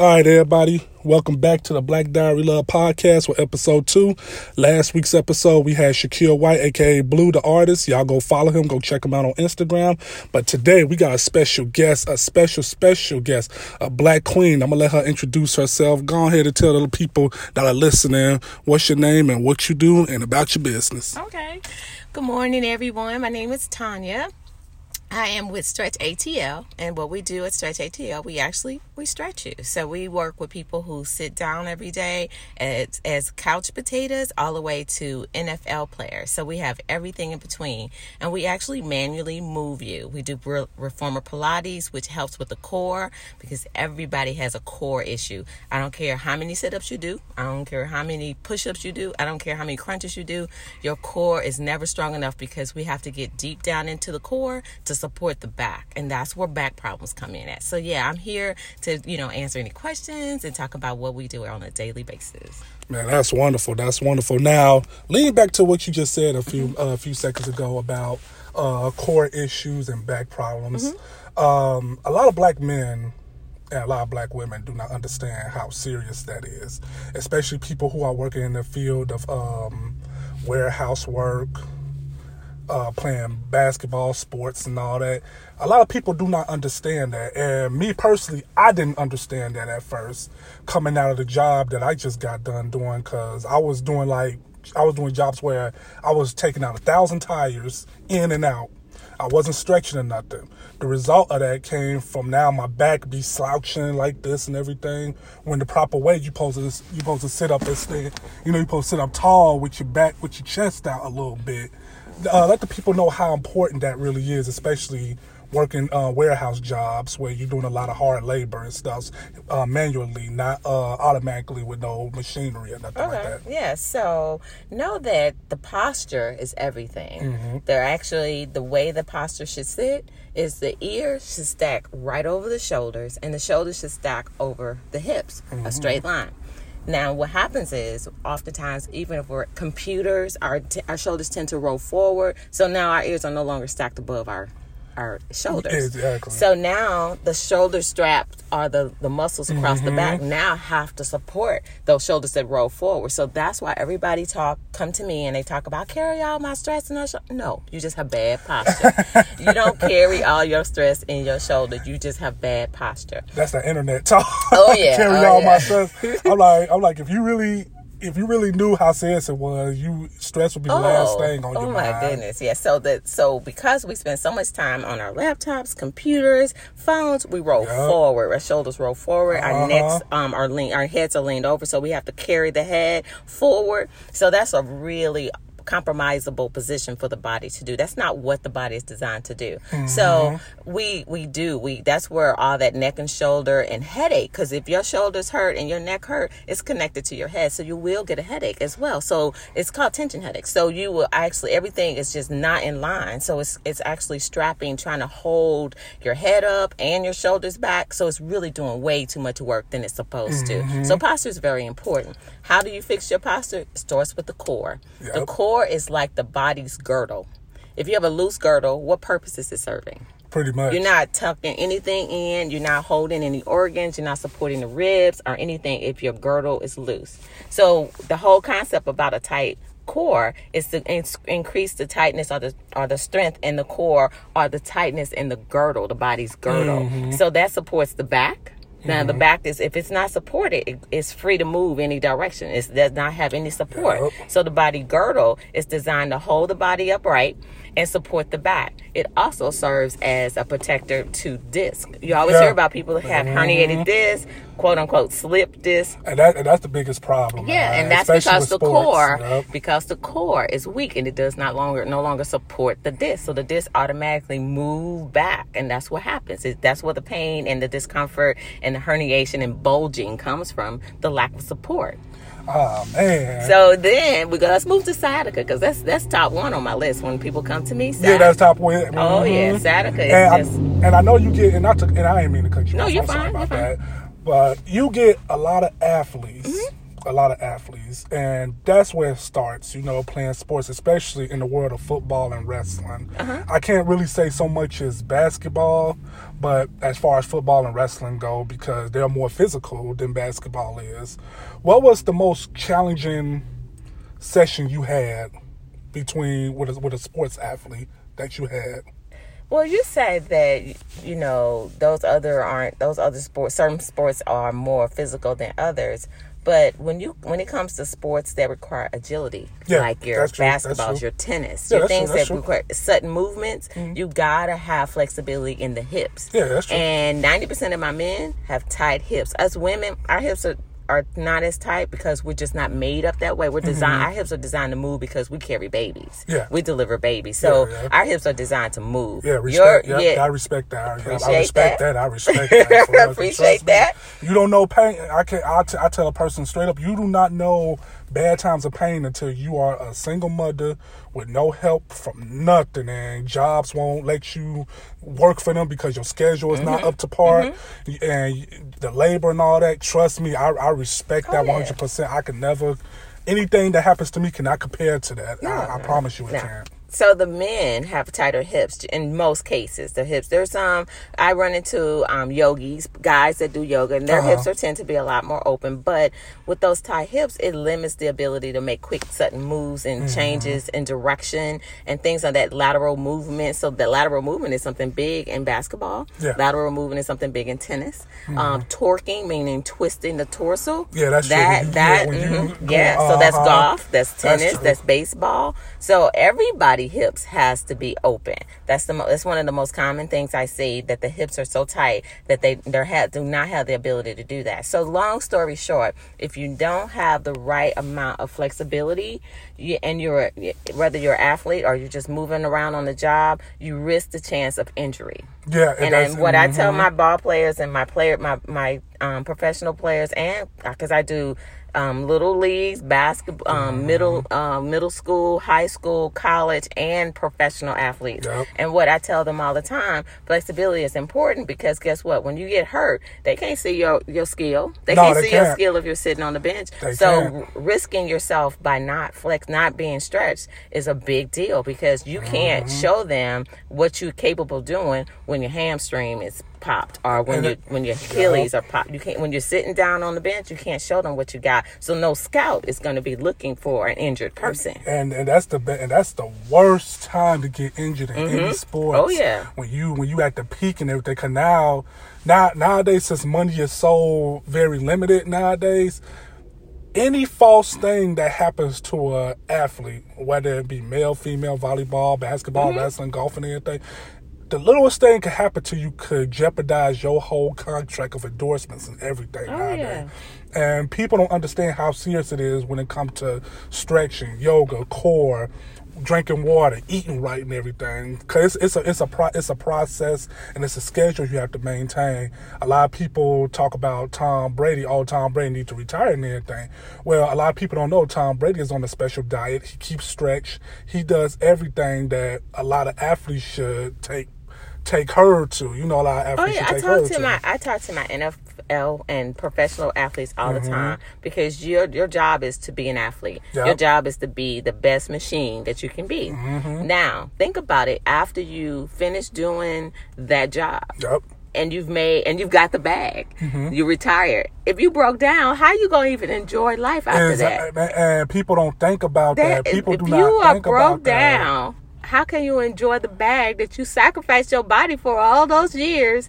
All right, everybody. Welcome back to the Black Diary Love Podcast with episode two. Last week's episode, we had Shaquille White, aka Blue, the artist. Y'all go follow him, go check him out on Instagram. But today, we got a special guest, a special, special guest, a black queen. I'm gonna let her introduce herself. Go ahead and tell the people that are listening what's your name and what you do and about your business. Okay. Good morning, everyone. My name is Tanya. I am with Stretch ATL, and what we do at Stretch ATL, we actually we stretch you. So we work with people who sit down every day as, as couch potatoes, all the way to NFL players. So we have everything in between, and we actually manually move you. We do reformer Pilates, which helps with the core because everybody has a core issue. I don't care how many sit-ups you do. I don't care how many push-ups you do. I don't care how many crunches you do. Your core is never strong enough because we have to get deep down into the core to support the back. And that's where back problems come in at. So yeah, I'm here to, you know, answer any questions and talk about what we do on a daily basis. Man, that's wonderful. That's wonderful. Now, leaning back to what you just said a few uh, a few seconds ago about uh, core issues and back problems. Mm-hmm. Um, a lot of black men and a lot of black women do not understand how serious that is, especially people who are working in the field of um, warehouse work, uh, playing basketball, sports, and all that. A lot of people do not understand that. And me personally, I didn't understand that at first coming out of the job that I just got done doing because I was doing like, I was doing jobs where I was taking out a thousand tires in and out. I wasn't stretching or nothing. The result of that came from now my back be slouching like this and everything. When the proper way you supposed to you supposed to sit up and stand, you know, you supposed to sit up tall with your back with your chest out a little bit uh, let the people know how important that really is, especially working uh, warehouse jobs where you're doing a lot of hard labor and stuff uh, manually, not uh, automatically with no machinery or nothing okay. like that. Yeah, so know that the posture is everything. Mm-hmm. They're actually, the way the posture should sit is the ears should stack right over the shoulders and the shoulders should stack over the hips, mm-hmm. a straight line. Now, what happens is, oftentimes, even if we're computers, our t- our shoulders tend to roll forward. So now our ears are no longer stacked above our our shoulders. Exactly. So now the shoulder straps are the, the muscles across mm-hmm. the back mm-hmm. now have to support those shoulders that roll forward. So that's why everybody talk come to me and they talk about carry all my stress in your shoulder. No, you just have bad posture. you don't carry all your stress in your shoulder. You just have bad posture. That's the internet talk. Oh yeah. carry oh, all yeah. my stress. I'm like I'm like if you really if you really knew how serious it was, you stress would be the oh, last thing on oh your mind. Oh my goodness, yeah. So that so because we spend so much time on our laptops, computers, phones, we roll yep. forward. Our shoulders roll forward. Uh-huh. Our necks um are lean. Our heads are leaned over, so we have to carry the head forward. So that's a really compromisable position for the body to do. That's not what the body is designed to do. Mm-hmm. So we we do we that's where all that neck and shoulder and headache because if your shoulders hurt and your neck hurt, it's connected to your head, so you will get a headache as well. So it's called tension headache. So you will actually everything is just not in line. So it's it's actually strapping, trying to hold your head up and your shoulders back. So it's really doing way too much work than it's supposed mm-hmm. to. So posture is very important. How do you fix your posture? It starts with the core. Yep. The core is like the body's girdle. If you have a loose girdle, what purpose is it serving? Pretty much. You're not tucking anything in. You're not holding any organs. You're not supporting the ribs or anything if your girdle is loose. So the whole concept about a tight core is to in- increase the tightness or the or the strength in the core or the tightness in the girdle, the body's girdle. Mm-hmm. So that supports the back now mm-hmm. the back is if it's not supported, it, it's free to move any direction. It does not have any support. Yep. So the body girdle is designed to hold the body upright and support the back. It also serves as a protector to disc. You always yeah. hear about people that have herniated mm-hmm. Quote unquote slip disc. And, that, and that's the biggest problem. Yeah, man. and that's Especially because the sports, core yep. because the core is weak and it does not longer no longer support the disc. So the disc automatically move back and that's what happens. It, that's where the pain and the discomfort and the herniation and bulging comes from, the lack of support. Oh man! So then we go. Let's move to sciatica because that's that's top one on my list when people come to me. Sciatica. Yeah, that's top one. Mm-hmm. Oh yeah, mm-hmm. sciatica is and just. I, and I know you get and I took and I ain't mean to cut you no, off. You're I'm fine, sorry about you're that. But you get a lot of athletes. Mm-hmm a lot of athletes, and that's where it starts. You know, playing sports, especially in the world of football and wrestling. Uh-huh. I can't really say so much as basketball, but as far as football and wrestling go, because they're more physical than basketball is. What was the most challenging session you had between with a, with a sports athlete that you had? Well, you said that you know those other aren't those other sports. Certain sports are more physical than others. But when you when it comes to sports that require agility, Yeah, like your that's true, that's basketballs, your tennis, Yeah, your that's true, things that true. require sudden movements, mm-hmm. you gotta have flexibility in the hips. Yeah, that's true. And ninety percent of my men have tight hips. Us women, our hips are are not as tight because we're just not made up that way. We're designed. Our hips are designed to move because we carry babies. Mm-hmm. Yeah. we deliver babies, so Yeah, yeah. our hips are designed to move. Yeah, Your- respect. Yeah, yeah, I respect that. I- I, respect that. that. I respect that. Real, Appreciate trust me, that. You don't know pain. I can. I, t- I tell a person straight up. You do not know bad times of pain until you are a single mother with no help from nothing, and jobs won't let you work for them because your schedule is Mm-hmm. not up to par, and the labor and all that. Trust me, I, I respect Oh, that one hundred percent. I can never. Anything that happens to me cannot compare to that. I, I promise you it No. can. So the men have tighter hips in most cases. The hips. There's some I run into um, yogis, guys that do yoga, and their Uh-huh. hips are tend to be a lot more open. But with those tight hips, it limits the ability to make quick, sudden moves and Mm-hmm. changes in direction and things on that lateral movement. So the lateral movement is something big in basketball. Yeah. Mm-hmm. Lateral movement is something big in tennis. Um, torquing, meaning twisting the torso. Yeah, that's true. that you- that yeah, mhm. go- yeah. So that's golf. That's That's tennis. true. That's baseball. So everybody hips has to be open. That's the mo- that's one of the most common things I see that the hips are so tight that they they ha- do not have the ability to do that. So long story short, if you don't have the right amount of flexibility, you, and you're whether you're an athlete or you're just moving around on the job, you risk the chance of injury. Yeah, And then what I tell mhm. my ball players and my player, my my um, professional players, and because I do um, little leagues, basketball, Mm-hmm. um, middle um, middle school, high school, college, and professional athletes. Yep. And what I tell them all the time, flexibility is important because guess what? When you get hurt, they can't see your your skill. They No, can't they see your can't. skill if you're sitting on the bench. They so can't. risking yourself by not flex, not being stretched, is a big deal because you can't Mm-hmm. show them what you're capable of doing when your hamstring is popped or when your when your Achilles are popped. You can't when you're sitting down on the bench. You can't show them what you got. So no scout is going to be looking for an injured person. and and that's the be- and that's the worst time to get injured in any sport. Oh, yeah. when you when you at the peak and everything. Cause now, now nowadays since money is so very limited nowadays, any false thing that happens to a athlete, whether it be male, female, volleyball, basketball, Mm-hmm. wrestling, golf, and anything. The littlest thing could happen to you could jeopardize your whole contract of endorsements and everything Oh, nowadays. And people don't understand how serious it is when it comes to stretching, yoga, core, drinking water, eating right, and everything. Cause it's, it's a it's a pro, it's a process and it's a schedule you have to maintain. A lot of people talk about Tom Brady. Oh, Tom Brady need to retire and everything. Well, a lot of people don't know Tom Brady is on a special diet. He keeps stretch. He does everything that a lot of athletes should take take her to. You know, a lot of Oh yeah, I talk to my I talk to my NFL and professional athletes all the mm-hmm. time because your your job is to be an athlete. Yep. Your job is to be the best machine that you can be. Mm-hmm. Now, think about it. After you finish doing that job, Yep. and you've made and you've got the bag, mm-hmm. you retired. If you broke down, how you gonna even enjoy life after that? And people don't think about that. that People if do you not are think broke about that. down, how can you enjoy the bag that you sacrificed your body for all those years?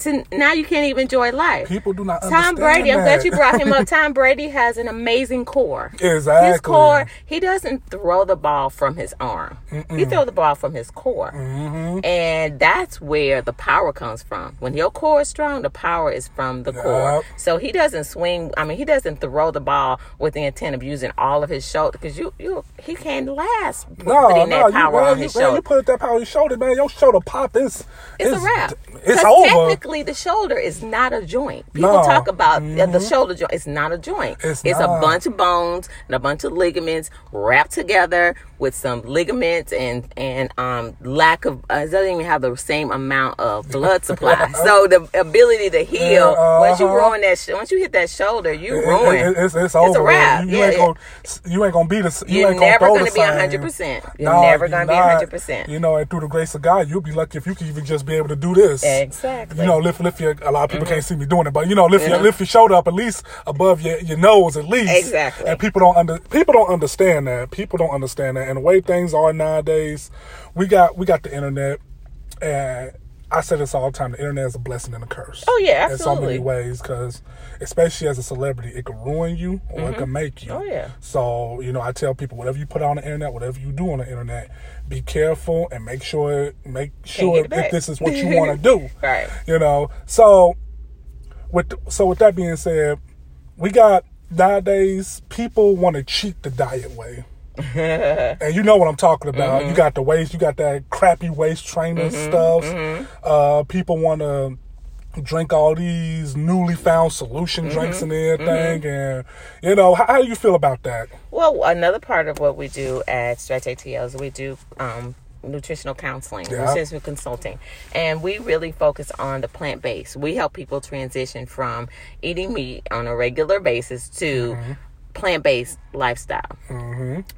To now you can't even enjoy life. People do not understand. Tom Brady, I'm glad you brought him up. Tom Brady has an amazing core. Exactly. His core, he doesn't throw the ball from his arm. He throws the ball from his core. Mm-hmm. And that's where the power comes from. When your core is strong, the power is from the core. So he doesn't swing, I mean, he doesn't throw the ball with the intent of using all of his shoulder because you, you, he can't last No, putting no, that you, man, on you, his man, you put that power on your shoulder, man. Your shoulder pop. It's It's a wrap. It's over. Technically the shoulder is not a joint. People No. talk about uh, the shoulder joint. It's not a joint. It's a not. bunch of bones and a bunch of ligaments wrapped together with some ligaments and and um lack of uh, it doesn't even have the same amount of blood supply. so the ability to heal Yeah, once you uh-huh. ruin that sh- once you hit that shoulder, you It- ruin. it- it's, it's a over. wrap. You, you Yeah, ain't gonna you ain't gonna be the you You're ain't gonna throw gonna the be hundred percent. You're No, never you're gonna be not. hundred percent. You know, and through the grace of God, you'll be lucky if you can even just be able to do this. Exactly. You know, lift lift your. A lot of people mm-hmm. can't see me doing it, but you know, lift your Yeah. lift your shoulder up at least above your, your nose at least. Exactly. And people don't under people don't understand that. People don't understand that. And the way things are nowadays, we got we got the internet, and I say this all the time: the internet is a blessing and a curse. Oh, yeah, absolutely. In so many ways, because especially as a celebrity, it can ruin you or it mm-hmm. can make you. Oh, yeah. So, you know, I tell people whatever you put on the internet, whatever you do on the internet, be careful and make sure make sure if this is what you want to do. Right. You know. So with so with that being said, we got nowadays people want to cheat the diet way. and you know what I'm talking about. You got the waist, you got that crappy waist trainer stuff. Uh, people want to drink all these newly found solution drinks and everything. And you know, how, how do you feel about that? Well, another part of what we do at Stretch ATL is we do um, nutritional counseling, Yeah. nutritional consulting, and we really focus on the plant based. We help people transition from eating meat on a regular basis to plant based lifestyle.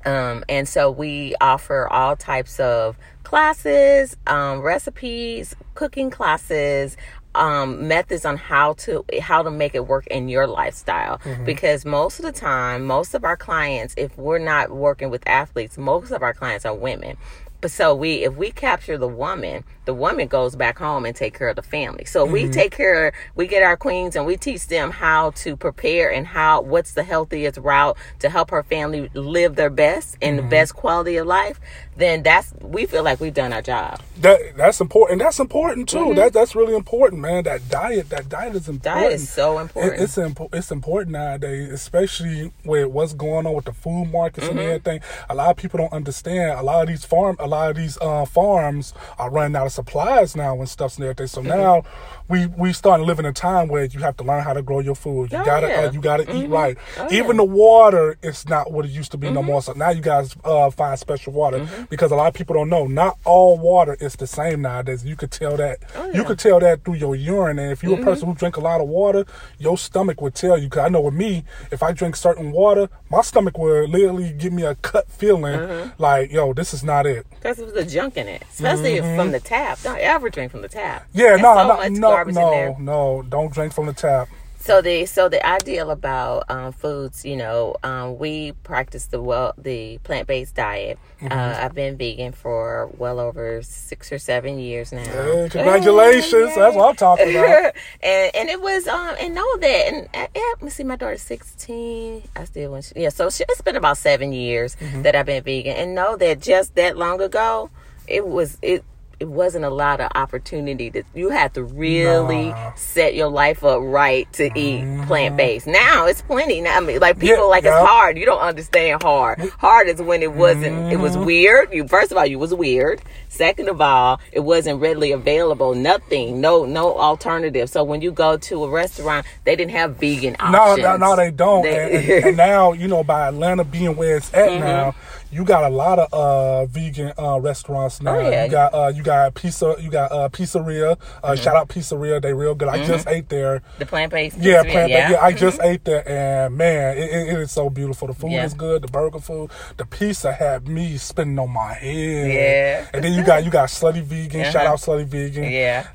Um, and so we offer all types of classes, um, recipes, cooking classes, um, methods on how to how to make it work in your lifestyle. Because most of the time, most of our clients, if we're not working with athletes, most of our clients are women. But so we, if we capture the woman, the woman goes back home and take care of the family. So we take care, we get our queens and we teach them how to prepare and how, what's the healthiest route to help her family live their best and the best quality of life. Then that's, we feel like we've done our job. That that's important. That's important too. That that's really important, man. That diet, that diet is important. Mm-hmm. Diet is so It- important. it's impo- it's important nowadays, especially with what's going on with the food markets Mm-hmm. and everything. A lot of people don't understand. A lot of these farm, a lot of these uh, farms are running out of supplies now and stuff and everything. So Mm-hmm. now we we start to live in a time where you have to learn how to grow your food. You Oh, gotta yeah. uh, you gotta eat right. Oh, Even yeah. Mm-hmm. the water is not what it used to be no more. So now you guys uh, find special water because a lot of people don't know. Not all water is the same nowadays. You could tell that. Oh, You yeah. Mm-hmm. could tell that through your urine. And if you're a person who drink a lot of water, your stomach would tell you. Because I know with me, if I drink certain water, my stomach will literally give me a cut feeling Mm-hmm. like, yo, this is not it. Because there's the junk in it, especially if from the tap. Don't ever drink from the tap. Yeah, There's no, so no, no, garbage in there. no, no. Don't drink from the tap. So the so the ideal about um, foods, you know, um, we practice the well the plant based diet. Mm-hmm. Uh, I've been vegan for well over six or seven years now. Hey, congratulations. That's what I'm talking about. and and it was um and know that and uh, yeah, let me see my daughter's 16 i still went yeah so she, it's been about seven years Mm-hmm. that i've been vegan and know that just that long ago it was it it wasn't a lot of opportunity that you had to really Nah. set your life up right to eat mm-hmm. plant based. Now it's plenty. Now I mean, like people Yeah, like yeah. it's hard. You don't understand hard. Mm-hmm. Hard is when it wasn't. It was mm-hmm. weird. You first of all, you was weird. Second of all, it wasn't readily available. Nothing. No no alternative. So when you go to a restaurant, they didn't have vegan No, options. no, no, they don't. They- and, and- and now, you know, by Atlanta being where it's at Mm-hmm. now, you got a lot of uh, vegan uh, restaurants now. Oh, yeah. You got uh, you got pizza, you got uh, pizzeria. Uh, Mm-hmm. Shout out pizzeria, they real good. I just ate there. the plant based. Yeah, plant yeah. yeah, I just Mm-hmm. ate there, and man, it, it, it is so beautiful. The food Yeah. is good. The burger food, the pizza had me spinning on my head. Yeah. and then you got you got Slutty Vegan. Shout Uh-huh. out Slutty Vegan. Yeah.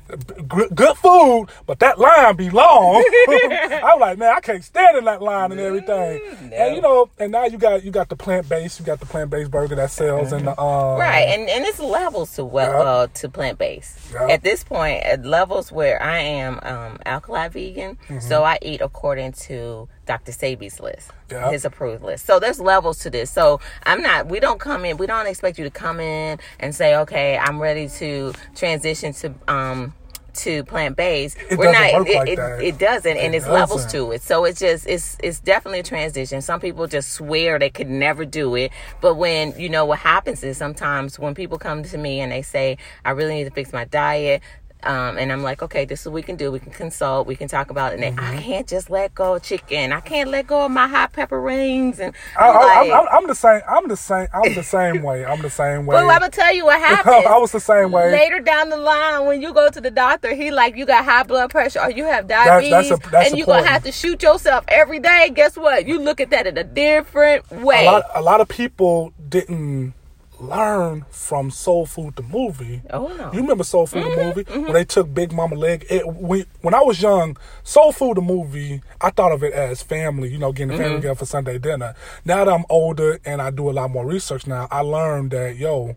good, good food, but that line be long. I'm like, man, I can't stand in that line and everything. Mm, no. And you know, and now you got you got the plant based, you got the plant based burger that sells in the um, Right, and and it's levels to well Yeah. uh, to plant based. Yeah. At this point, at levels where I am um, alkali vegan, Mm-hmm. so I eat according to Dr. Sebi's list, Yeah. his approved list. So there's levels to this. So I'm not. We don't come in. We don't expect you to come in and say, okay, I'm ready to transition to um to plant based. It We're not. it, like it, it doesn't, and it's levels doesn't. to it. So it's just it's it's definitely a transition. Some people just swear they could never do it, but when you know what happens is sometimes when people come to me and they say I really need to fix my diet. Um, and I'm like, okay, this is what we can do. We can consult. We can talk about it. And Mm-hmm. I can't just let go of chicken. I can't let go of my hot pepper rings. And I'm I, like, I'm the same. I'm the same. I'm the same way. I'm the same way. well, I'm gonna tell you what happens. I was the same way. Later down the line, when you go to the doctor, he like you got high blood pressure or you have diabetes, that's a- that's and you're gonna have to shoot yourself every day. Guess what? You look at that in a different way. a lot, a lot of people didn't learn from Soul Food the movie. Oh, no. You remember Soul Food the mm-hmm, movie mm-hmm. when they took Big Mama leg? It, when, when I was young, Soul Food the movie, I thought of it as family. You know, getting the family mm-hmm. together for Sunday dinner. Now that I'm older and I do a lot more research now, I learned that yo.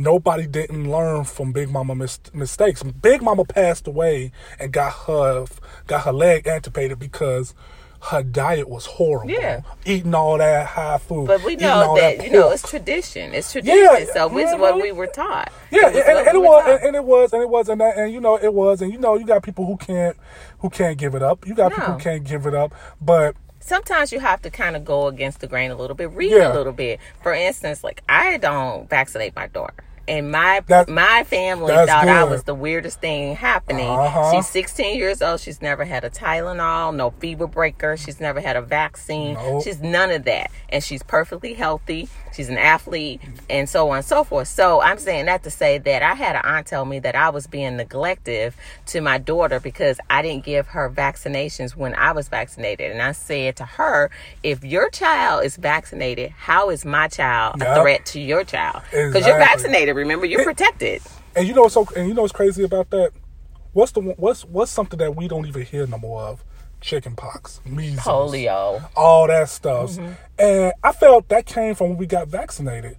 Nobody didn't learn from Big Mama mis- mistakes. Big Mama passed away and got her got her leg amputated because her diet was horrible. Yeah. eating all that high food. but we know all that, you know it's tradition. It's tradition. Yeah, so it's what we were taught. Yeah, It and, and, it was, and, and it was, and it was, and that, and you know, it was, and you know, you got people who can't, who can't give it up. You got people who can't give it up, but sometimes you have to kind of go against the grain a little bit, read Yeah. a little bit. For instance, like I don't vaccinate my daughter. And my That- my family thought I was the weirdest thing happening. Uh-huh. She's 16 years old. She's never had a Tylenol, no fever breaker. She's never had a vaccine. Nope. She's none of that. And she's perfectly healthy. She's an athlete and so on and so forth. So I'm saying that to say that I had an aunt tell me that I was being neglective to my daughter because I didn't give her vaccinations when I was vaccinated. And I said to her, if your child is vaccinated, how is my child a threat to your child? Because Exactly. you're vaccinated. Remember, you're protected. and you know what's so, and you know what's crazy about that? What's the what's what's something that we don't even hear no more of? Chicken pox, measles, Polio. all that stuff. Mm-hmm. And I felt that came from when we got vaccinated.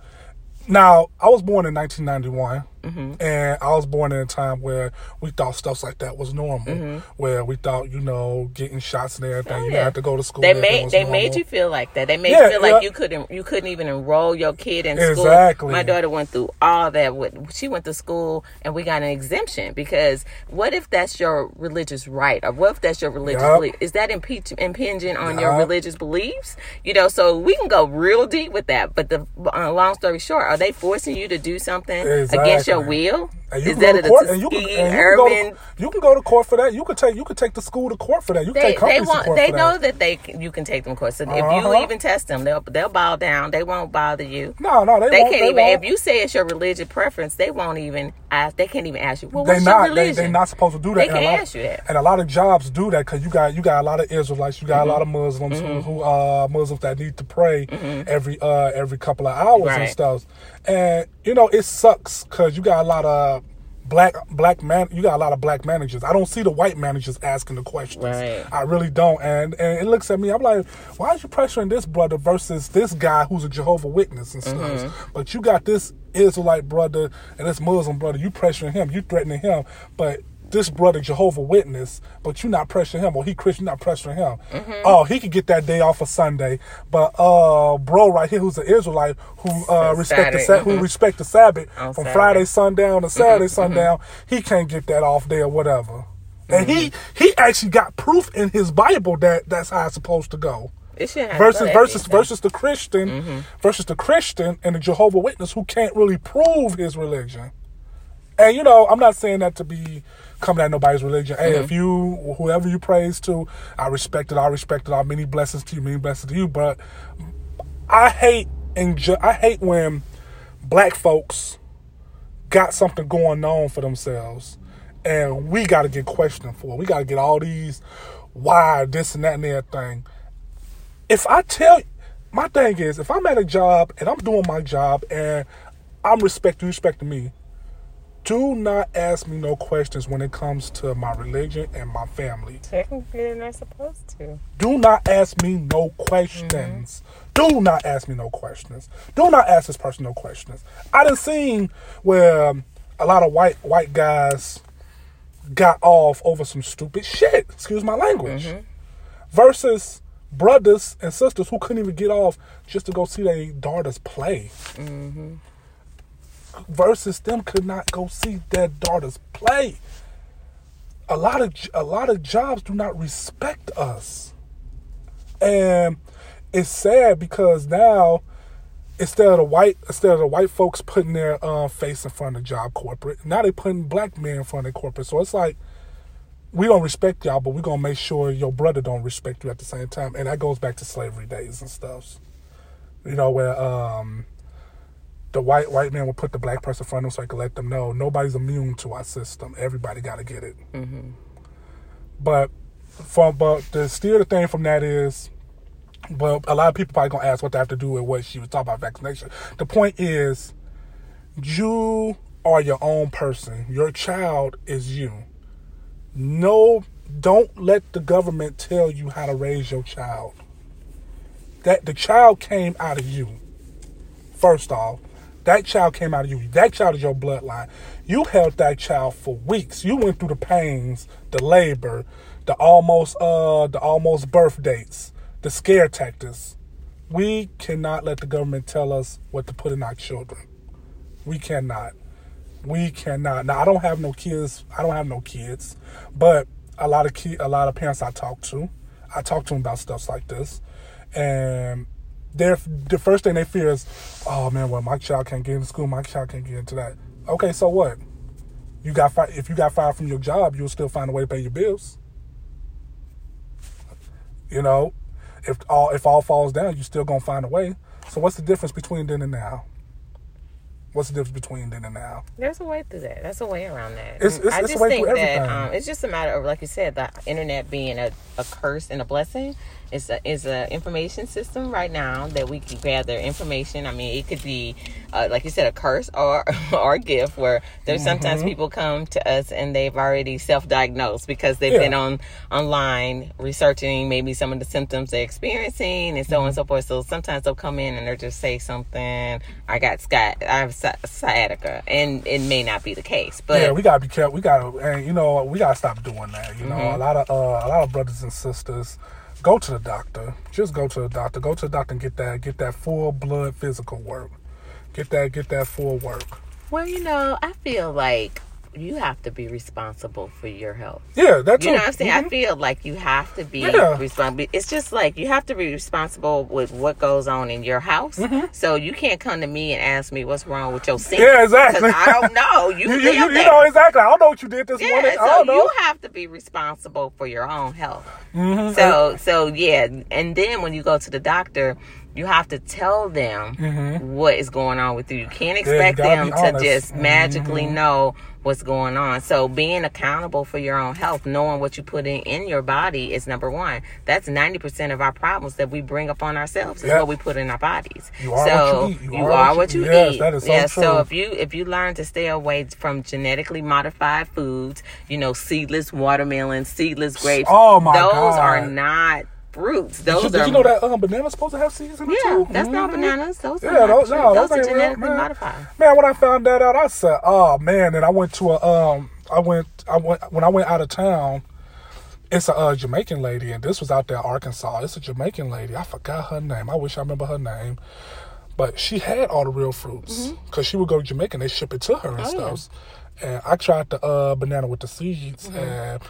Now, I was born in 1991, Mm-hmm. and I was born in a time where we thought stuff like that was normal. Where we thought, you know, getting shots and everything, Mm-hmm. Oh, you yeah. had to go to school. They made they normal. made you feel like that. They made Yeah, you feel like you couldn't you couldn't even enroll your kid in school. Exactly. My daughter went through all that. With she went to school and we got an exemption because what if that's your religious right or what if that's your religious Yup. belief? Is that impeach, impinging on your religious beliefs? You know, so we can go real deep with that. But the uh, long story short, are they forcing you to do something against your will? And you Is can that a court, and you can, and you can, go to, you can go to court for that. You could take you could take the school to court for that. You can they, take they want court they know that. that they you can take them course. So if Uh-huh. you even test them, they'll they'll bow down. They won't bother you. No, no, they, They can't they even won't. if you say it's your religious preference, they won't even ask. They can't even ask you. Well, they not your they, religion? they not supposed to do that. They And a can't lot- ask you that. And a lot of jobs do that because you got you got a lot of Israelites, you got Mm-hmm. a lot of Muslims who, who uh Muslims that need to pray every uh every couple of hours and stuff. And you know it sucks because you got a lot of black black man you got a lot of black managers. I don't see the white managers asking the questions. Right. I really don't. And and it looks at me, I'm like, why are you pressuring this brother versus this guy who's a Jehovah Witness and stuff? Mm-hmm. But you got this Israelite brother and this Muslim brother, you pressuring him, you threatening him, but this brother Jehovah Witness, but you not pressuring him, or he Christian, not pressuring him. Mm-hmm. Oh, he could get that day off of Sunday, but uh, bro, right here, who's an Israelite who uh respect the Saturday, sa- who mhm. respect the Sabbath On from Saturday. Friday sundown to Saturday sundown, he can't get that off day or whatever. And he he actually got proof in his Bible that that's how it's supposed to go. It shouldn't have Versus versus versus the Christian versus the Christian and the Jehovah Witness who can't really prove his religion. And you know, I'm not saying that to be coming at nobody's religion. Hey, if mm-hmm. you whoever you praise to, I respect it. I respect it. All many blessings to you, many blessings to you. But I hate and ju- I hate when black folks got something going on for themselves, and we got to get questioned for. it. We got to get all these why this and that and that thing. If I tell, my thing is, if I'm at a job and I'm doing my job and I'm respecting respecting me, do not ask me no questions when it comes to my religion and my family. Technically, they're not supposed to. Do not ask me no questions. Mm-hmm. Do not ask me no questions. Do not ask this person no questions. I done seen where a lot of white white guys got off over some stupid shit. Excuse my language. Mm-hmm. Versus brothers and sisters who couldn't even get off just to go see their daughters play. Mm-hmm. Versus them could not go see their daughters play. A lot of a lot of jobs do not respect us. And it's sad because now instead of the white instead of the white folks putting their uh, face in front of job corporate, now they putting black men in front of corporate. So it's like we don't respect y'all, but we're gonna make sure your brother don't respect you at the same time. And that goes back to slavery days and stuff. You know, where um the white white man will put the black person in front of them so I can let them know nobody's immune to our system. Everybody gotta get it. Mm-hmm. But from but the still the thing from that is well, a lot of people probably gonna ask what they have to do with what she was talking about vaccination. The point is, you are your own person. Your child is you. No, don't let the government tell you how to raise your child. That the child came out of you. First off, that child came out of you. That child is your bloodline. You held that child for weeks. You went through the pains, the labor, the almost uh the almost birth dates the scare tactics. We cannot let the government tell us what to put in our children. We cannot. We cannot. Now I don't have no kids. I don't have no kids, but a lot of ki- a lot of parents I talk to, I talk to them about stuff like this, and their the first thing they fear is, oh man, well my child can't get into school, my child can't get into that. Okay, so what? You got fi- if you got fired from your job, you'll still find a way to pay your bills. You know, if all if all falls down, you're still gonna find a way. So what's the difference between then and now? What's the difference between then and now? There's a way through that. That's a way around that. It's, it's, I it's just a way think that um, it's just a matter of, like you said, the internet being a, a curse and a blessing. It's a is a information system right now that we can gather information. I mean, it could be, uh, like you said, a curse or or a gift. Where there's sometimes Mm-hmm. people come to us and they've already self-diagnosed because they've Yeah. been on online researching maybe some of the symptoms they're experiencing and so on Mm-hmm. and so forth. So sometimes they'll come in and they'll just say something. I got Scott. I have sci- sciatica, and it may not be the case. But yeah, we gotta be careful. We gotta, and you know, we gotta stop doing that. You know, Mm-hmm. a lot of uh, a lot of brothers and sisters go to the doctor. Just go to the doctor. Go to the doctor and get that get that full blood physical work. Get that get that full work. Well, you know, I feel like you have to be responsible for your health. Yeah, that's You know what I'm saying? I feel like you have to be Yeah. responsible. It's just like you have to be responsible with what goes on in your house. So you can't come to me and ask me what's wrong with your sink. Mm-hmm. Yeah, exactly. I don't know. You, You, you, you, you know exactly. I don't know what you did this morning. Yeah, I so don't know. you have to be responsible for your own health. Mm-hmm. So, so yeah, and then when you go to the doctor, you have to tell them what is going on with you. You can't expect Mm-hmm. gotta them to. Mm-hmm. just magically know what's going on. So, being accountable for your own health, knowing what you put in in your body is number one. That's ninety percent of our problems that we bring upon ourselves. Is what we put in our bodies. You are so what you eat. you are what you Yes, eat. that is so yeah, so if you if you learn to stay away from genetically modified foods, you know, seedless watermelon, seedless grapes. Oh, my those God. are not fruits. Those Did you, are did you know that um, banana's supposed to have seeds in it yeah, too? that's not Mhm. bananas. Those Yeah, are not those, no, those, those are ain't real, genetically man. modified. Man, when I found that out, I said, "Oh man!" And I went to a um, I went, I went when I went out of town. It's a uh, Jamaican lady, and this was out there, in Arkansas. It's a Jamaican lady. I forgot her name. I wish I remember her name, but she had all the real fruits because she would go to Jamaica and they ship it to her and Mm-hmm. Oh, yeah. stuff. And I tried the uh, banana with the seeds, Mm-hmm. and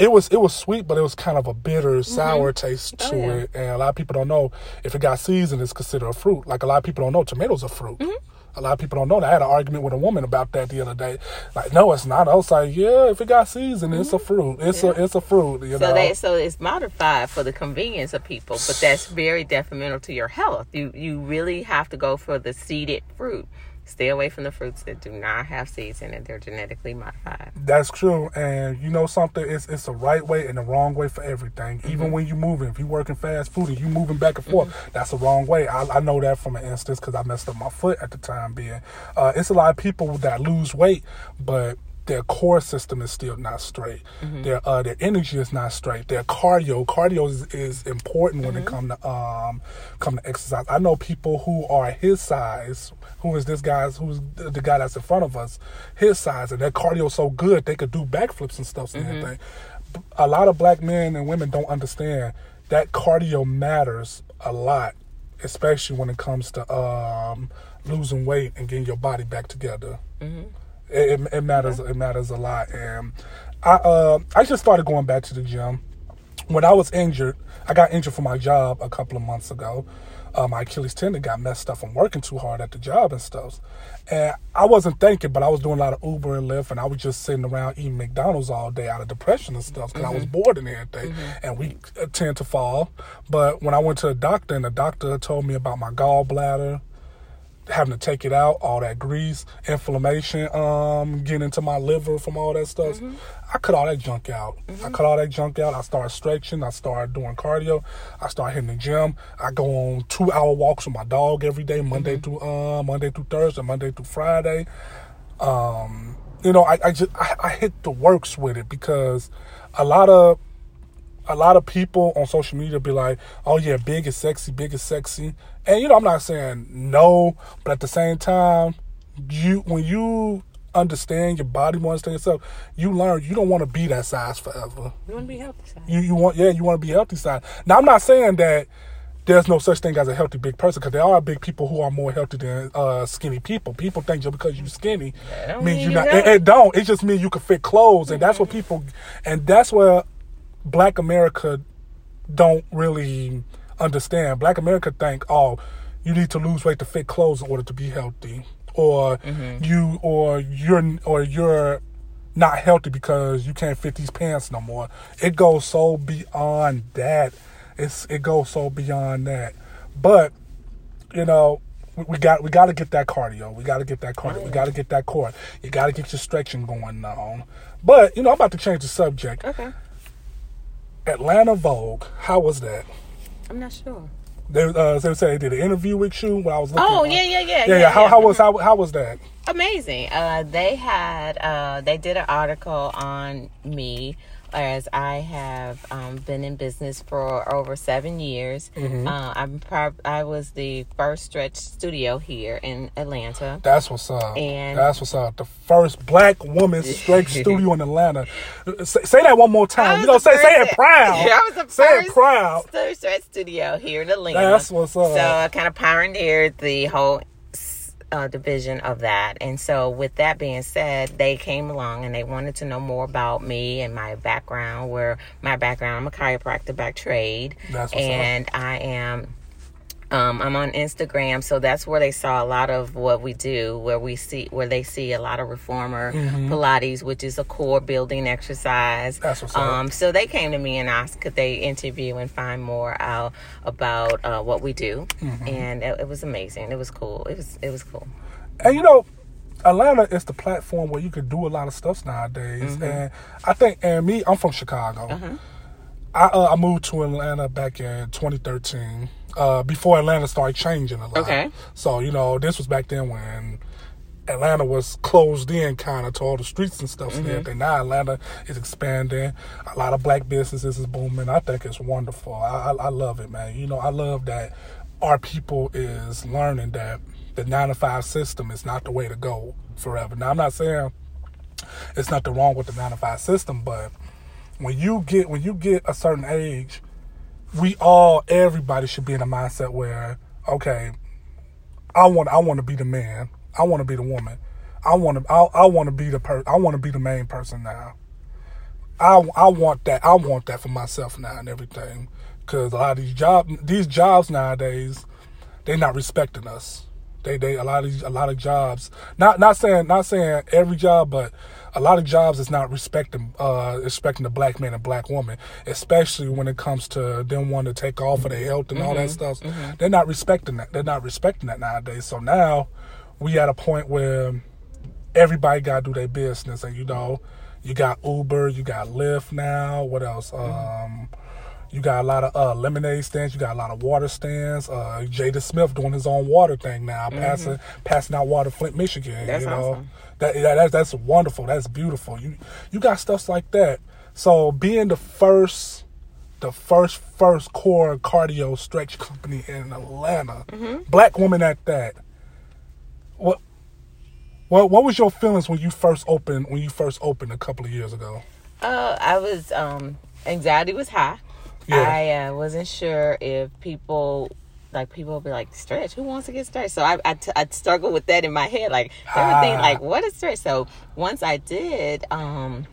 it was it was sweet, but it was kind of a bitter, sour taste Oh, to yeah. it. And a lot of people don't know if it got seasoned, it's considered a fruit. Like a lot of people don't know tomatoes are fruit. Mm-hmm. A lot of people don't know that. I had an argument with a woman about that the other day. Like, no, it's not. I was like, yeah, if it got seasoned, it's a fruit. It's a it's a fruit. You Mm-hmm. So know. they so it's modified for the convenience of people, but that's very detrimental to your health. You you really have to go for the seeded fruit. Stay away from the fruits that do not have seeds in it. They're genetically modified. That's true, and you know something. It's it's a right way and a wrong way for everything. Even when you're moving, if you're working fast food and you're moving back and forth, that's the wrong way. I, I know that from an instance because I messed up my foot at the time. Being, uh, it's a lot of people that lose weight, but their core system is still not straight. Their uh, their energy is not straight. Their cardio, cardio is, is important when it come to um come to exercise. I know people who are his size. Who is this guy's? Who's the the guy that's in front of us? His size, and their cardio so good they could do backflips and stuff and everything. A lot of black men and women don't understand that cardio matters a lot, especially when it comes to um losing weight and getting your body back together it, it, it matters it matters a lot and i uh i just started going back to the gym when I was injured, I got injured for my job a couple of months ago. Uh, my Achilles tendon got messed up from working too hard at the job and stuff. And I wasn't thinking, but I was doing a lot of Uber and Lyft, and I was just sitting around eating McDonald's all day out of depression and stuff because mm-hmm. I was bored and everything. Mm-hmm. And we tend to fall. But when I went to a doctor, and the doctor told me about my gallbladder, having to take it out, all that grease, inflammation, um, getting into my liver from all that stuff. Mm-hmm. I cut all that junk out. Mm-hmm. I cut all that junk out. I started stretching. I started doing cardio. I started hitting the gym. I go on two hour walks with my dog every day, Monday mm-hmm. through uh, Monday through Thursday, Monday through Friday. Um, you know, I, I just I, I hit the works with it because a lot of a lot of people on social media be like, "Oh yeah, big is sexy, big is sexy," and you know I'm not saying no, but at the same time, you when you understand your body, you understand yourself, you learn you don't want to be that size forever. You want to be healthy size. You you want yeah you want to be healthy size. Now I'm not saying that there's no such thing as a healthy big person because there are big people who are more healthy than uh, skinny people. People think just because you're skinny means you're not. It, it, don't. It just means you can fit clothes, and that's what people. And that's where black America don't really understand. Black America think, oh, you need to lose weight to fit clothes in order to be healthy. Or mm-hmm. you or you're or you're not healthy because you can't fit these pants no more. It goes so beyond that. It's it goes so beyond that. But, you know, we got we got to get that cardio. We got to get that cardio. We got to get that core. You got to get your stretching going on. But you know, I'm about to change the subject. Okay. Atlanta Vogue. How was that? I'm not sure. They, uh, they said they did an interview with you when I was looking. Oh yeah, yeah, yeah, yeah, yeah. yeah. How, how was how, how was that? Amazing. Uh, they had uh, they did an article on me as I have um, been in business for over seven years. Mm-hmm. Uh, I'm prob- I was the first stretch studio here in Atlanta. That's what's up. And that's what's up. The first black woman stretch studio in Atlanta. Say, say, that one more time. You know, say say it proud. I was the say first it proud. Stretch studio here in Atlanta. That's what's up. So I kind of pioneered the whole uh, division of that. And so, with that being said, they came along and they wanted to know more about me and my background. Where my background, I'm a chiropractor by trade, and up. I am um, I'm on Instagram, so that's where they saw a lot of what we do. Where we see, where they see a lot of reformer mm-hmm. Pilates, which is a core building exercise. That's what's um, up. So they came to me and asked could they interview and find more out about uh, what we do, mm-hmm. and it, it was amazing. It was cool. It was it was cool. And you know, Atlanta is the platform where you can do a lot of stuff nowadays. Mm-hmm. And I think, and me, I'm from Chicago. Uh-huh. I, uh, I moved to Atlanta back in 2013 uh, before Atlanta started changing a lot. Okay. So you know, this was back then when Atlanta was closed in kind of to all the streets and stuff mm-hmm. and. Now Atlanta is expanding. A lot of black businesses is booming. I think it's wonderful. I, I, I love it, man. You know, I love that our people is learning that the nine to five system is not the way to go forever. Now I'm not saying it's not the wrong with the nine to five system, but when you get when you get a certain age we all everybody should be in a mindset where okay i want i want to be the man. I want to be the woman. I want to i, I want to be the per i want to be the main person now. I i want that i want that for myself now and everything. Because a lot of these job these jobs nowadays they're not respecting us they they a lot of these, a lot of jobs not not saying not saying every job but a lot of jobs is not respecting uh, respecting the black man and black woman, especially when it comes to them wanting to take off for their health and mm-hmm. all that mm-hmm. stuff. Mm-hmm. They're not respecting that. They're not respecting that nowadays. So now we at a point where everybody got to do their business, and you know, you got Uber, you got Lyft now. What else? Mm-hmm. Um, you got a lot of uh, lemonade stands. You got a lot of water stands. Uh, Jaden Smith doing his own water thing now, mm-hmm. passing passing out water, Flint, Michigan. That's you know, awesome. that, that that's that's wonderful. That's beautiful. You you got stuff like that. So being the first, the first first core cardio stretch company in Atlanta, mm-hmm. black woman at that. What what what was your feelings when you first opened when you first opened a couple of years ago? Uh, I was um anxiety was high. Yeah. I uh, wasn't sure if people like people will be like stretch who wants to get stretched so i i, t- I struggle with that in my head like everything ah. like what is stretch so once i did um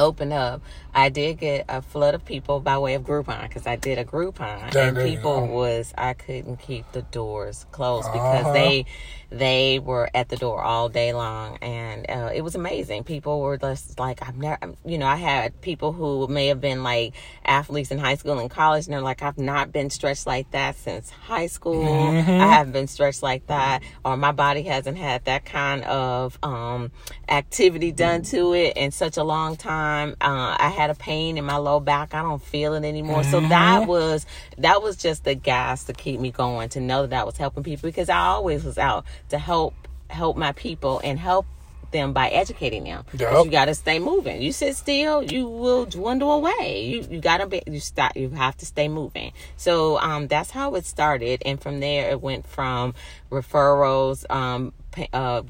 open up I did get a flood of people by way of Groupon because I did a Groupon, and people go. was I couldn't keep the doors closed because Uh-huh. they they were at the door all day long, and uh, it was amazing. People were just like I've never, you know, I had people who may have been like athletes in high school and college, and they're like I've not been stretched like that since high school. Mm-hmm. I haven't been stretched like that, or my body hasn't had that kind of um, activity done to it in such a long time. Uh, I had a pain in my low back. I don't feel it anymore. So that was that was just the gas to keep me going to know that I was helping people because I always was out to help help my people and help them by educating them. Yup. You got to stay moving. You sit still, you will dwindle away. You you got to be you stop. You have to stay moving. So um, that's how it started, and from there it went from referrals. Um, uh,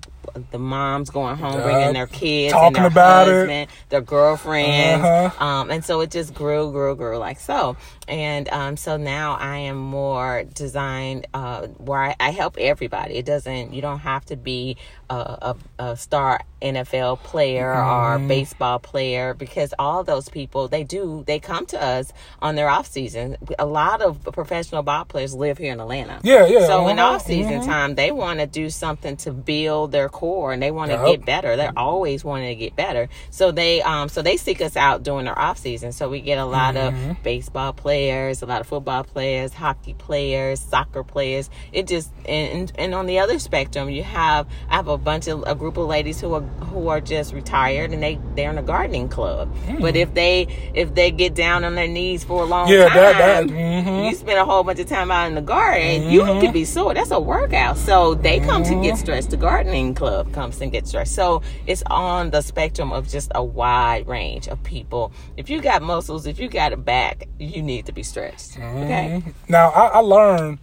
the moms going home bringing their kids Talking and their about it. their girlfriends, Uh-huh. um, and so it just grew, grew, grew like so. And um, so now I am more designed uh, where I, I help everybody. It doesn't. You don't have to be a, a, a star NFL player or Mm-hmm. baseball player because all those people they do they come to us on their off season. A lot of professional ball players live here in Atlanta. Yeah, yeah, So in uh-huh, off season time, they want to do something to build their core and they want to Yup. get better. They're always wanting to get better. So they um so they seek us out during their off season. So we get a lot Mm-hmm. of baseball players, a lot of football players, hockey players, soccer players. It just and and on the other spectrum, you have I have a bunch of a group of ladies who are who are just retired and they they're in a gardening club. But if they if they get down on their knees for a long Hmm. Yeah, time, that- that- mhm. you spend a whole bunch of time out in the garden, you Mm-hmm. could be sore. That's a workout. So they come to get stressed. The gardening club comes and get stressed. So it's on the spectrum of just a wide range of people. If you got muscles, if you got a back, you need to be stretched. Okay. Now I, I learned,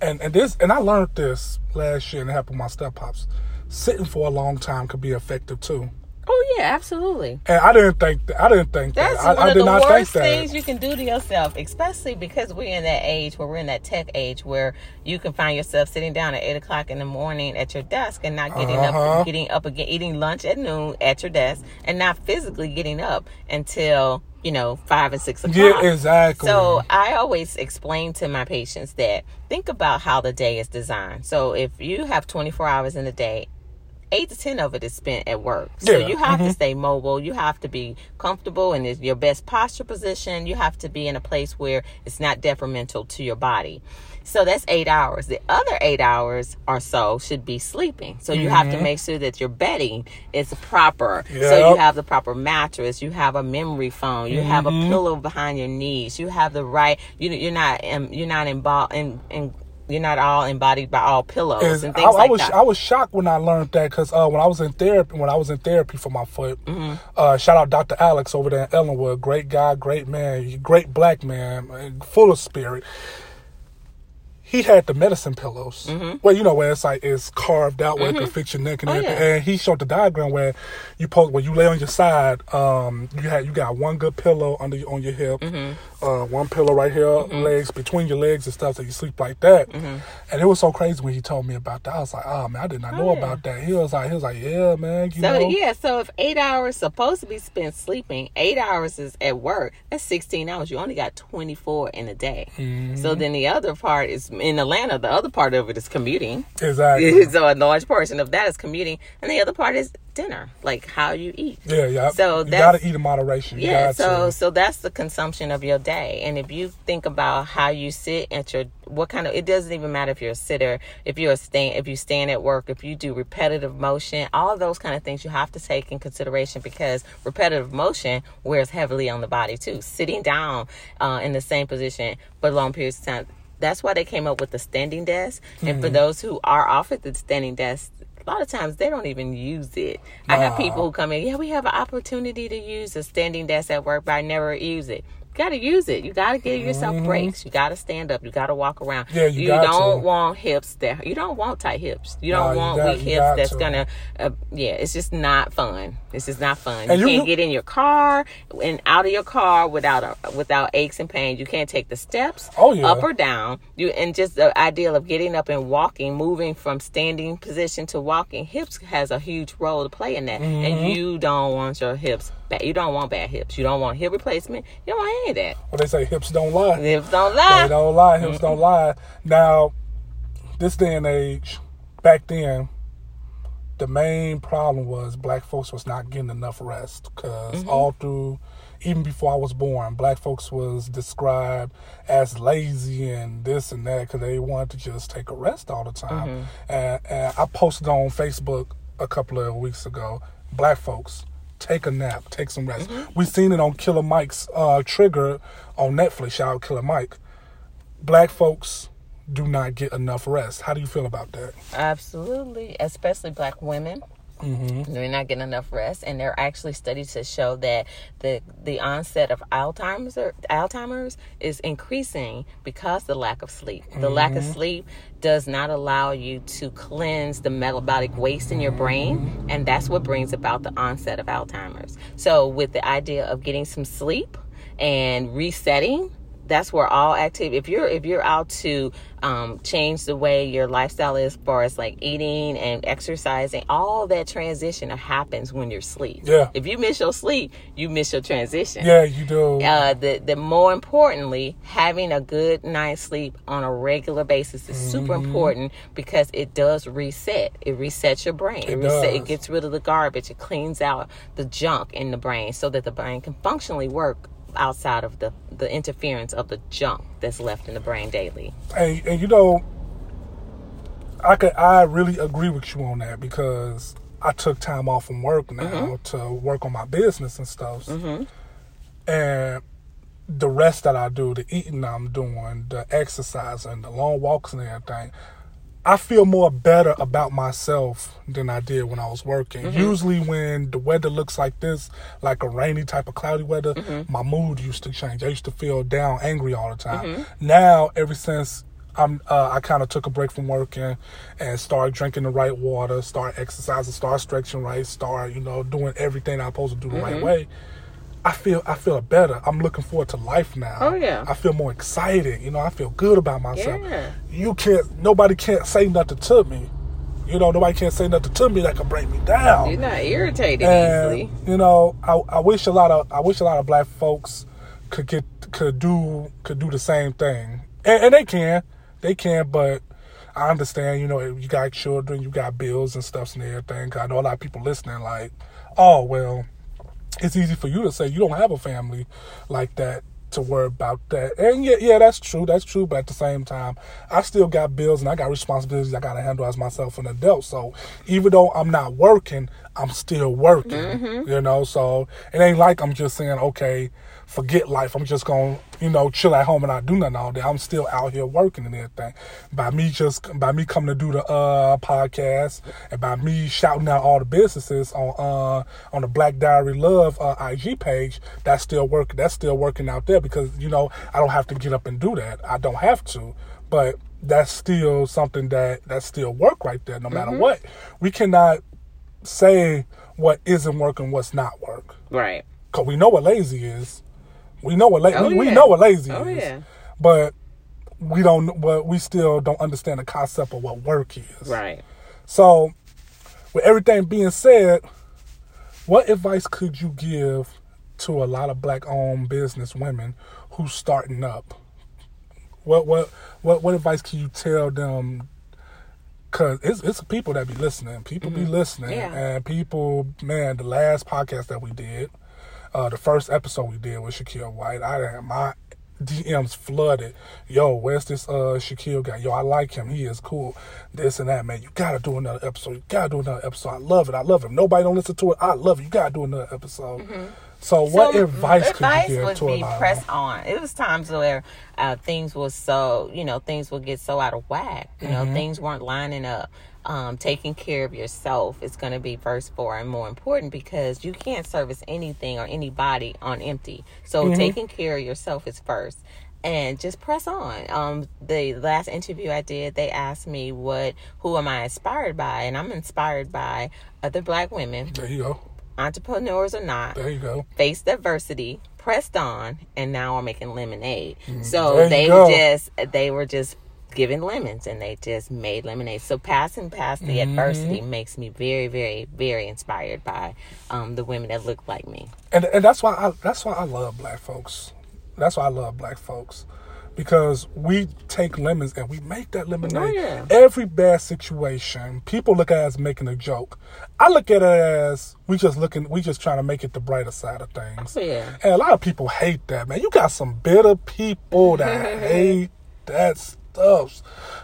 and and this, and I learned this last year, and it happened with my step pops. Sitting for a long time could be effective too, Oh yeah, absolutely. and I didn't think that. I didn't think That's that. I, one I of did the not think worst things you can do to yourself, especially because we're in that age where we're in that tech age where you can find yourself sitting down at eight o'clock in the morning at your desk and not getting Uh-huh. up, getting up again, eating lunch at noon at your desk, and not physically getting up until you know five and six o'clock. Yeah, exactly. So I always explain to my patients that think about how the day is designed. So if you have twenty four hours in a day eight to ten of it is spent at work. So Yeah, you have to stay mobile. You have to be comfortable and it's your best posture position. You have to be in a place where it's not detrimental to your body. So that's eight hours. The other eight hours or so should be sleeping. So you have to make sure that your bedding is proper. So you have the proper mattress. You have a memory foam. You have a pillow behind your knees. You have the right. You you're not um, you're not involved in in. You're not all embodied by all pillows Is- and things I like was that. I was shocked when I learned that because uh, when I was in therapy when I was in therapy for my foot, Mm-hmm. uh, shout out Dr. Alex over there in Ellenwood, great guy, great man, great black man, full of spirit. He had the medicine pillows. Well, you know where it's like it's carved out where it can fit your neck and Mm-hmm. Oh, everything. yeah. And he showed the diagram where you post where you lay on your side, um, you had you got one good pillow under your, on your hip, Mm-hmm. uh, one pillow right here, legs between your legs and stuff, so you sleep like that. Mm-hmm. And it was so crazy when he told me about that. I was like, oh man, I did not know yeah. about that. He was like, he was like, yeah, man, you So know, yeah, so if eight hours supposed to be spent sleeping, eight hours is at work. That's sixteen hours. You only got twenty four in a day. Mm-hmm. So then the other part is in Atlanta. The other part of it is commuting. exactly. so a large portion of that is commuting, and the other part is dinner, like how you eat. Yeah, yeah. So you that's- gotta eat in moderation. You Yeah, so to. so that's the consumption of your day. And if you think about how you sit at your what kind of it doesn't even matter if you're a sitter, if you're a stand if you stand at work, if you do repetitive motion, all those kind of things you have to take in consideration because repetitive motion wears heavily on the body too. Sitting down uh, in the same position for long periods of time. That's why they came up with the standing desk. And for hmm. those who are offered the standing desk, a lot of times they don't even use it. I have people who come in, yeah, we have an opportunity to use a standing desk at work, but I never use it. You gotta use it. You gotta give yourself breaks. You gotta stand up. You gotta walk around. Mm-hmm. Yeah, you got don't to. want hips that you don't want tight hips. You don't you want got- weak hips that's to. gonna. Uh, yeah, it's just not fun. It's just not fun. And you, you- can't get in your car and out of your car without a, without aches and pains. You can't take the steps Oh, yeah. up or down. You and just the idea of getting up and walking, moving from standing position to walking, hips has a huge role to play in that. Mm-hmm. And you don't want your hips. You don't want bad hips. You don't want hip replacement. You don't want any of that. Well, they say hips don't lie. Hips don't lie. They don't lie. Hips don't lie. Now, this day and age, back then, the main problem was black folks was not getting enough rest because Mm-hmm. all through even before i was born black folks was described as lazy and this and that because they wanted to just take a rest all the time Mm-hmm. and, and i posted on facebook a couple of weeks ago black folks take a nap take some rest Mm-hmm. we seen it on killer mike's uh, trigger on netflix shout out killer mike black folks do not get enough rest how do you feel about that Absolutely, especially black women. Mm-hmm. They're not getting enough rest, and there are actually studies to show that the the onset of Alzheimer's or Alzheimer's is increasing because the lack of sleep. The lack Mm-hmm. of sleep does not allow you to cleanse the metabolic waste in your brain, and that's what brings about the onset of Alzheimer's. So, with the idea of getting some sleep and resetting that's where all activity if you're if you're out to um, change the way your lifestyle is as far as like eating and exercising all that transition happens when you're asleep Yeah. if you miss your sleep you miss your transition Yeah, you do. uh, the the more importantly, having a good night's sleep on a regular basis is super Mm-hmm. important because it does reset. It resets your brain. It, It reset. does. It gets rid of the garbage. It cleans out the junk in the brain so that the brain can functionally work outside of the the interference of the junk that's left in the brain daily. and, and you know, I could I really agree with you on that because I took time off from work now Mm-hmm. to work on my business and stuff, and the rest that I do, the eating I'm doing, the exercising, the long walks and everything. I feel more better about myself than I did when I was working. Mm-hmm. Usually, when the weather looks like this, like a rainy type of cloudy weather, my mood used to change. I used to feel down, angry all the time. Mm-hmm. Now, ever since I'm, uh, I kind of took a break from working and started drinking the right water, start exercising, start stretching right, start you know doing everything I'm supposed to do the right mm-hmm. way. I feel I feel better. I'm looking forward to life now. Oh, yeah. I feel more excited. You know, I feel good about myself. Yeah. You can't. Nobody can't say nothing to me. You know, nobody can't say nothing to me that can break me down. You're not irritated and easily. you know, I, I wish a lot of I wish a lot of black folks could get could do could do the same thing, and, and they can, they can, but. I understand, you know, you got children, you got bills and stuff and everything. I know a lot of people listening, like, oh well, it's easy for you to say you don't have a family like that to worry about that. And yeah, yeah, that's true. That's true. But at the same time, I still got bills and I got responsibilities I got to handle as myself an adult. So even though I'm not working, I'm still working. Mm-hmm. You know, so it ain't like I'm just saying, okay, forget life. I'm just gonna, you know, chill at home and not do nothing all day. I'm still out here working and everything. By me just by me coming to do the uh podcast and by me shouting out all the businesses on uh on the Black Diary Love uh, IG page, that's still working that's still working out there because, you know, I don't have to get up and do that. I don't have to. But that's still something that that still work right there no matter what. We cannot say what isn't working, what's not work. Right. Cause we know what lazy is. We know what la- Oh, we, we know what lazy Oh, is. yeah. But we don't. But we still don't understand the concept of what work is. Right. So, with everything being said, what advice could you give to a lot of black-owned business women who's starting up? What what what what advice can you tell them? Cause it's it's people that be listening. People be listening, Mm-hmm. Yeah. and people, man. The last podcast that we did, uh, the first episode we did with Shaquille White, I had my DMs flooded. Yo, where's this uh Shaquille guy? Yo, I like him. He is cool. This and that, man. You gotta do another episode. You gotta do another episode. I love it. I love him. Nobody don't listen to it. I love it. You gotta do another episode. So, what So, advice, advice could you give would to be press on. It was times where uh, things were so you know things would get so out of whack. You know Mm-hmm. things weren't lining up. Um, taking care of yourself is going to be first for and more important because you can't service anything or anybody on empty. So Mm-hmm. taking care of yourself is first. And just press on. Um, the last interview I did, they asked me what, who am I inspired by, and I'm inspired by other Black women, There you go. entrepreneurs or not, There you go. faced adversity, pressed on, and now are making lemonade. There So they go. just they were just given lemons and they just made lemonade. So passing past the Mm-hmm. adversity makes me very, very, very inspired by um, the women that look like me. and and that's why I that's why I love black folks. That's why I love black folks. Because we take lemons and we make that lemonade. Oh, yeah. Every bad situation, people look at it as making a joke. I look at it as we just looking, we just trying to make it the brighter side of things. Oh, yeah. And a lot of people hate that, man. You got some bitter people that hate that stuff.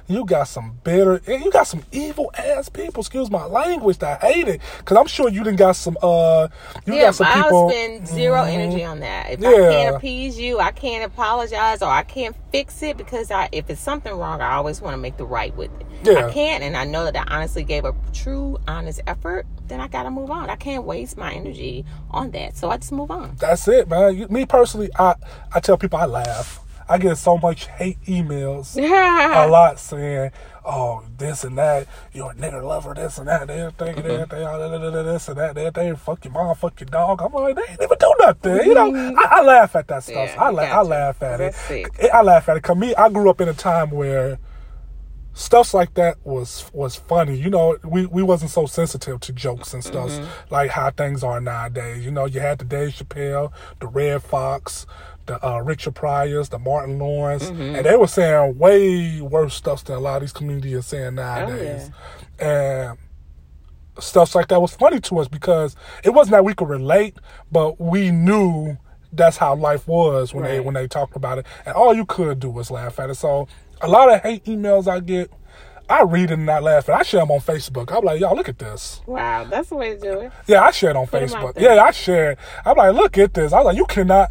You got some bitter, you got some evil ass people. Excuse my language that hate it. Cause I'm sure you didn't got some. uh You Yeah, got some I'll people. spend 0 energy on that. If I can't appease you, I can't apologize or I can't fix it because I, if it's something wrong, I always want to make the right with it. Yeah. I can't, and I know that I honestly gave a true, honest effort. Then I gotta move on. I can't waste my energy on that, so I just move on. That's it, man. You- Me personally, I I tell people I laugh. I get so much hate emails a lot saying, "Oh, this and that, you're a nigger lover, this and that, everything, and everything, all that, that, that, this and that, everything, fuck your mom, fuck your dog." I'm like, they ain't even do nothing, you know. I, I laugh at that stuff. Yeah, I you la- I laugh at That's it. I laugh at it. Cause me, I grew up in a time where stuff like that was was funny. You know, we, we wasn't so sensitive to jokes and stuff Mm-hmm. like how things are nowadays. You know, you had the Dave Chappelle, the Redd Foxx, the uh, Richard Pryors, the Martin Lawrence, Mm-hmm. and they were saying way worse stuff than a lot of these comedians are saying nowadays. And stuff like that was funny to us because it wasn't that we could relate, but we knew that's how life was when they when they talked about it, and all you could do was laugh at it. So a lot of hate emails I get, I read it and I laugh at. it. I share them on Facebook. I'm like, y'all look at this. Wow, that's the way to do it. Yeah, I share it on out Facebook. Yeah, I share. it. I'm like, look at this. I was like, you cannot.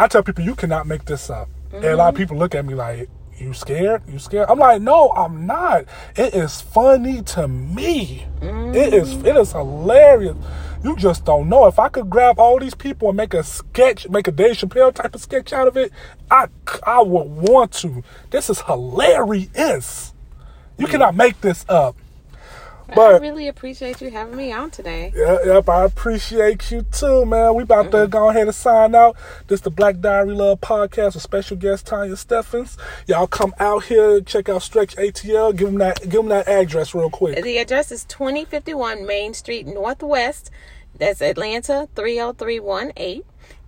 I tell people you cannot make this up. And a lot of mm-hmm. people look at me like, you scared? You scared? I'm like, no, I'm not. It is funny to me. It is. Mm. It is hilarious. You just don't know. If I could grab all these people and make a sketch, make a Dave Chappelle type of sketch out of it, I I would want to. This is hilarious. You mm. cannot make this up. I really appreciate you having me on today. yeah, yep, I appreciate you too, man. We about to go ahead and sign out. This the Black Diary Love podcast with special guest Tanya Steffens. Y'all come out here, check out Stretch ATL. Give them that, give them that address real quick. The address is 2051 Main Street Northwest. That's Atlanta 30318.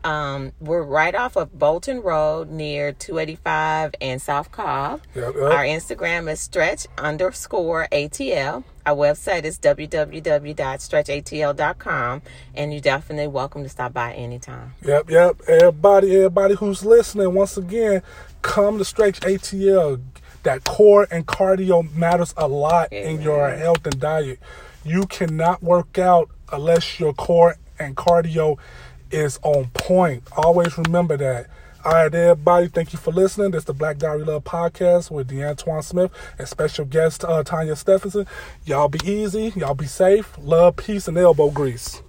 Um, we're right off of Bolton Road near 285 and South Cobb. Yep, yep. Our Instagram is stretch underscore ATL. Our website is www.stretchatl.com. And you're definitely welcome to stop by anytime. Yep, yep. Everybody, everybody who's listening, once again, come to Stretch ATL. That core and cardio matters a lot in your health and diet. You cannot work out unless your core and cardio is on point. Always remember that. All right, everybody. Thank you for listening. This is the Black Diary Love podcast with DeAntoine Smith and special guest uh, Tanya Stephenson. Y'all be easy. Y'all be safe. Love, peace, and elbow grease.